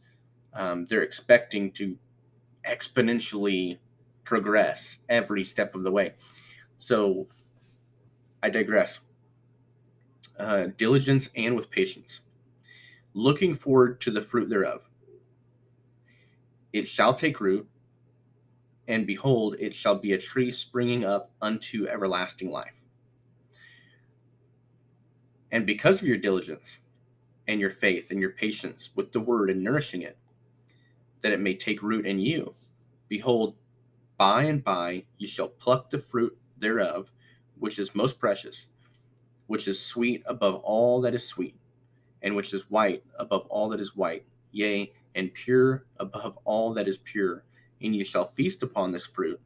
um, they're expecting to exponentially progress every step of the way. So i digress. Uh, diligence and with patience. Looking forward to the fruit thereof. It shall take root and behold, it shall be a tree springing up unto everlasting life. And because of your diligence and your faith and your patience with the word and nourishing it, that it may take root in you, behold, by and by ye shall pluck the fruit thereof, which is most precious, which is sweet above all that is sweet, and which is white above all that is white, yea, and pure above all that is pure and ye shall feast upon this fruit,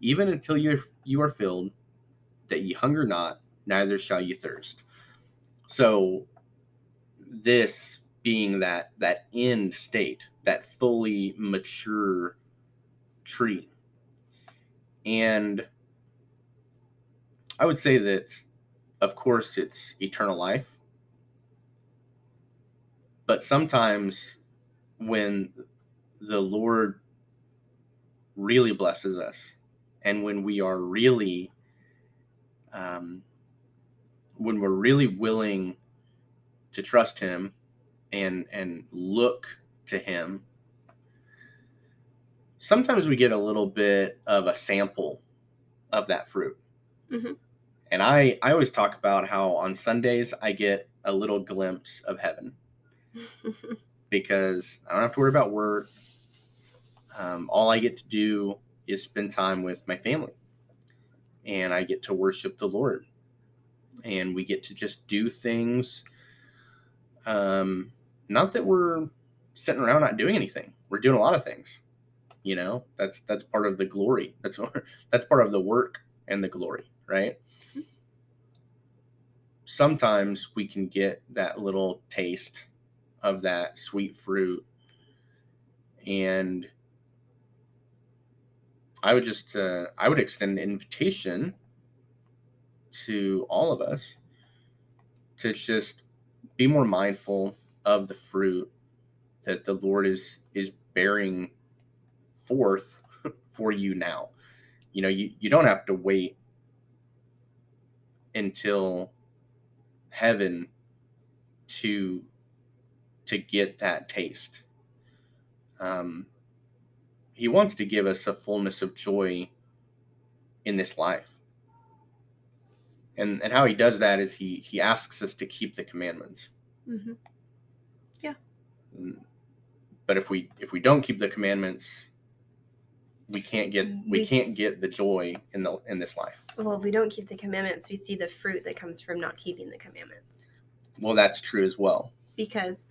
even until you you are filled, that ye hunger not, neither shall ye thirst. So, this being that that end state, that fully mature tree, and I would say that, of course, it's eternal life, but sometimes when the Lord really blesses us. And when we are really um, when we're really willing to trust him and and look to him sometimes we get a little bit of a sample of that fruit. Mhm. and i i always talk about how on sundays i get a little glimpse of heaven. [LAUGHS] Because i don't have to worry about work um, all i get to do is spend time with my family. And i get to worship the lord. And we get to just do things um not that we're sitting around not doing anything. We're doing a lot of things you know? That's that's part of the glory. That's [LAUGHS] that's part of the work and the glory right? Sometimes we can get that little taste of that sweet fruit and i would just uh, i would extend an invitation to all of us to just be more mindful of the fruit that the Lord is is bearing forth [LAUGHS] for you now. You know, you, you don't have to wait until heaven to to get that taste. Um, he wants to give us a fullness of joy in this life and and how he does that is he he asks us to keep the commandments Mm-hmm. Mm. but if we if we don't keep the commandments we can't get we We can't get the joy in the in this life well, if we don't keep the commandments, we see the fruit that comes from not keeping the commandments. well that's true as well Because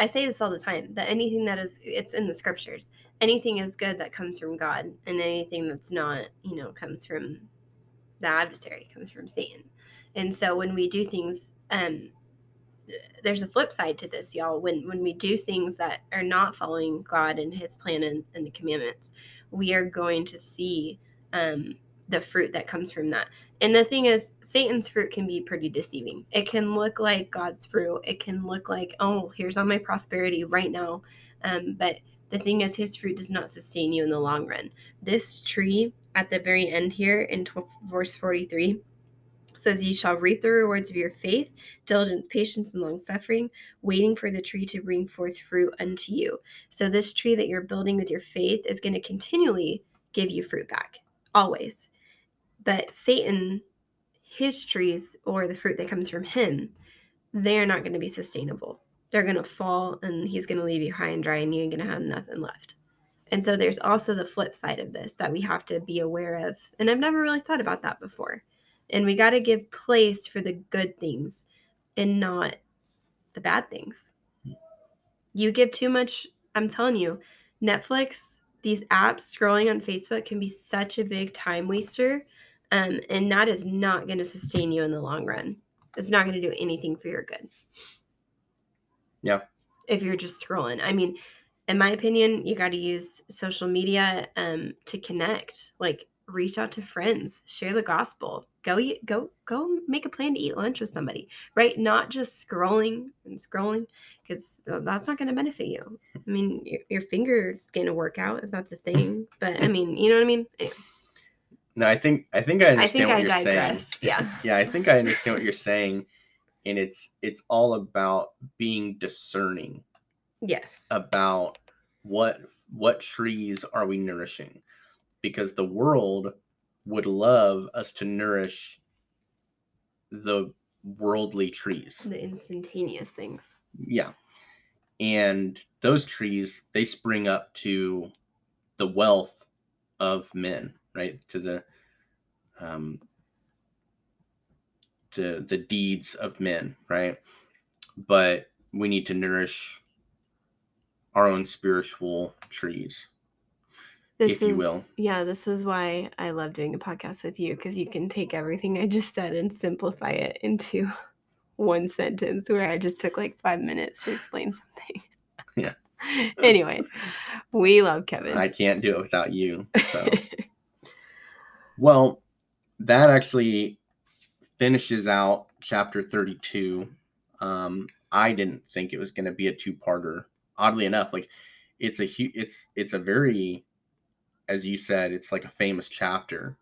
I say this all the time that anything that is, it's in the scriptures. Anything is good that comes from God, and anything that's not, you know, comes from the adversary, comes from Satan. And so when we do things, um, there's a flip side to this, y'all. When when we do things that are not following God and His plan and, and the commandments, we are going to see um, the fruit that comes from that. And the thing is, Satan's fruit can be pretty deceiving. It can look like God's fruit. It can look like, oh, here's all my prosperity right now. Um, but the thing is, his fruit does not sustain you in the long run. This tree at the very end here in 12, verse 43 says, Ye shall reap the rewards of your faith, diligence, patience, and long suffering, waiting for the tree to bring forth fruit unto you. So, this tree that you're building with your faith is going to continually give you fruit back, always. But Satan, his trees or the fruit that comes from him, they're not going to be sustainable. They're going to fall and he's going to leave you high and dry and you ain't going to have nothing left. And so there's also the flip side of this that we have to be aware of. And I've never really thought about that before. And we got to give place for the good things and not the bad things. You give too much, I'm telling you, Netflix, these apps scrolling on Facebook can be such a big time waster. Um, and that is not going to sustain you in the long run. It's not going to do anything for your good. Yeah. If you're just scrolling. I mean, in my opinion, you got to use social media um, to connect. Like, reach out to friends, share the gospel, go eat, go go make a plan to eat lunch with somebody, right? Not just scrolling and scrolling because that's not going to benefit you. I mean, your, your finger's going to work out if that's a thing, but I mean, you know what I mean? Anyway, no i think i think i I understand think what I you're digress. saying [LAUGHS] Yeah. yeah i think i understand what you're saying and it's it's all about being discerning Yes. about what what trees are we nourishing because the world would love us to nourish the worldly trees the instantaneous things. yeah and those trees they spring up to the wealth of men right to the um to the deeds of men right but we need to nourish our own spiritual trees This If you is, will. Yeah, this is why I love doing a podcast with you because you can take everything I just said and simplify it into [LAUGHS] one sentence where I just took like five minutes to explain something. [LAUGHS] Yeah. [LAUGHS] anyway, we love Kevin. i can't do it without you so Well, that actually finishes out chapter 32. Um, I didn't think it was going to be a two parter. Oddly enough, like it's a hu- it's it's a very as you said it's like a famous chapter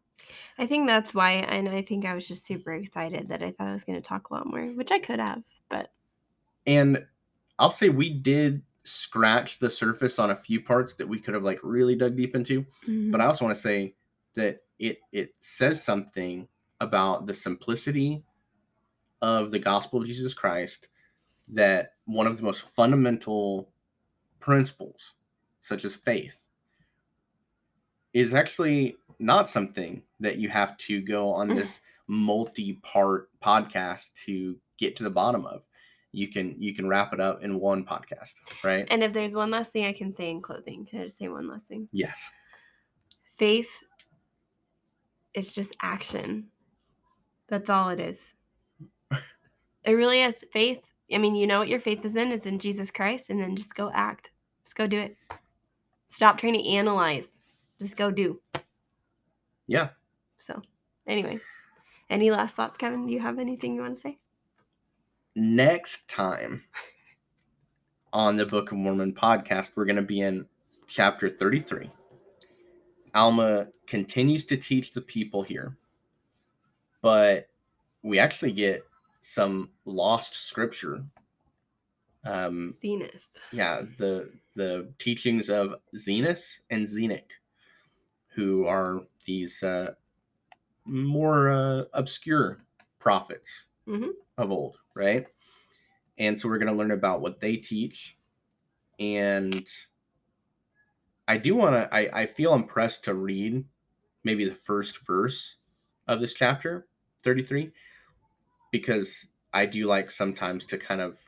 I think that's why, and I think I was just super excited that I thought I was going to talk a lot more, which I could have, but and i'll say we did scratch the surface on a few parts that we could have like really dug deep into but i also want to say that it it says something about the simplicity of the gospel of jesus christ that one of the most fundamental principles such as faith is actually not something that you have to go on this mm-hmm. multi-part podcast to get to the bottom of. You can you can wrap it up in one podcast right? And if there's one last thing I can say in closing, can I just say one last thing? yes. Faith is just action. That's all it is. It really is. Faith, I mean, you know what your faith is in? It's in Jesus Christ, and then just go act. Just go do it. Stop trying to analyze. Just go do. yeah So, anyway, any last thoughts, Kevin? Do you have anything you want to say? next time on the Book of Mormon podcast, we're going to be in chapter 33. Alma continues to teach the people here, but we actually get some lost scripture. Um, Zenos. yeah, the the teachings of Zenos and Zenock, who are these uh, more uh, obscure prophets Mhm. of old, right? And so we're going to learn about what they teach, and I do want to. I, I feel impressed to read maybe the first verse of this chapter, thirty three, because I do like sometimes to kind of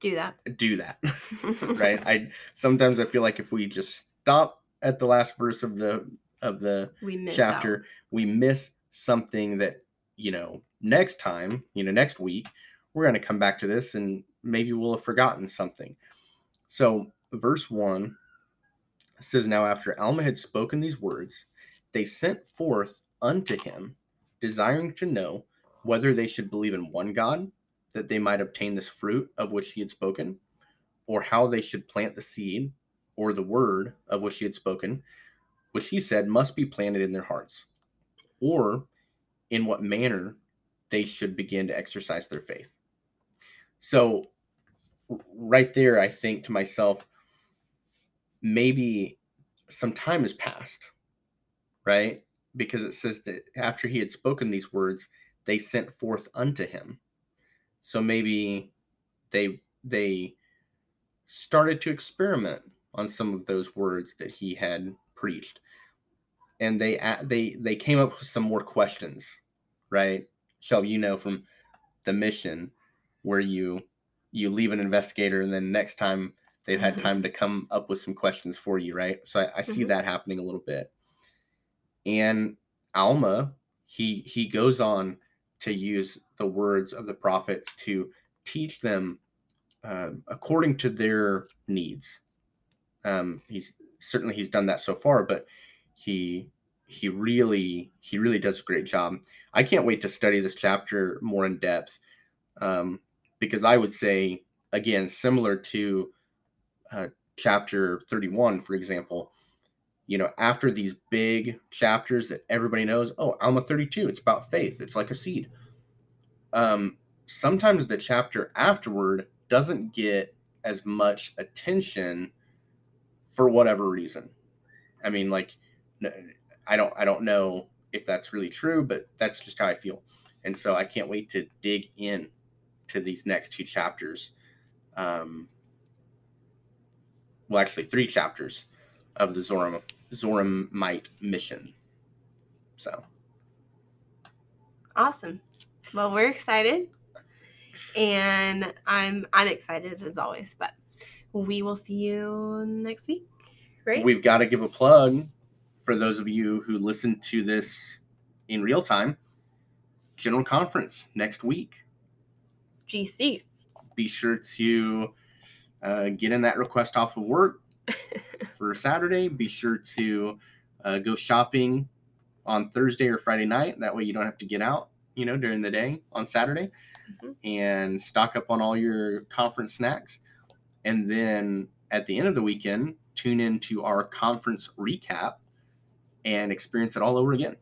Do that. do that [LAUGHS] right i sometimes i feel like if we just stop at the last verse of the of the we chapter we miss something that you know next time you know next week we're going to come back to this and maybe we'll have forgotten something so verse 1 says now after alma had spoken these words they sent forth unto him desiring to know whether they should believe in one god that they might obtain this fruit of which he had spoken or how they should plant the seed or the word of which he had spoken which he said must be planted in their hearts, or in what manner they should begin to exercise their faith. So, right there, I think to myself, maybe some time has passed, right? Because it says that after he had spoken these words, they sent forth unto him. So maybe they they started to experiment on some of those words that he had preached and they they they came up with some more questions right Shelby, you know from the mission where you you leave an investigator and then next time they've had Mhm. time to come up with some questions for you right so i, I see Mhm. that happening a little bit and alma he he goes on to use the words of the prophets to teach them uh, according to their needs um, he's certainly he's done that so far, but he he really he really does a great job. I can't wait to study this chapter more in depth um, because I would say again similar to uh, chapter 31 for example you know after these big chapters that everybody knows oh alma 32 it's about faith it's like a seed um sometimes the chapter afterward doesn't get as much attention for whatever reason. I mean, like, I don't, I don't know if that's really true, but that's just how I feel, and so I can't wait to dig in to these next two chapters. Um, well, actually, three chapters of the Zoram Zoramite mission. So, Awesome. Well, we're excited. And I'm I'm excited as always, but we will see you next week. Right? we've got to give a plug for those of you who listen to this in real time. General conference next week. GC. be sure to uh, getting that request off of work [LAUGHS] for Saturday. Be sure to uh, go shopping on Thursday or Friday night. That way you don't have to get out, you know, during the day on Saturday mm-hmm. and stock up on all your conference snacks. And then at the end of the weekend, tune in to our conference recap and experience it all over again.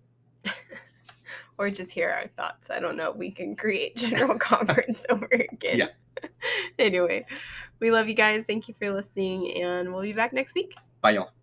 [LAUGHS] or just hear our thoughts. I don't know. We can create general [LAUGHS] conference over again. Yeah. anyway, we love you guys. Thank you for listening, and we'll be back next week. Bye, y'all.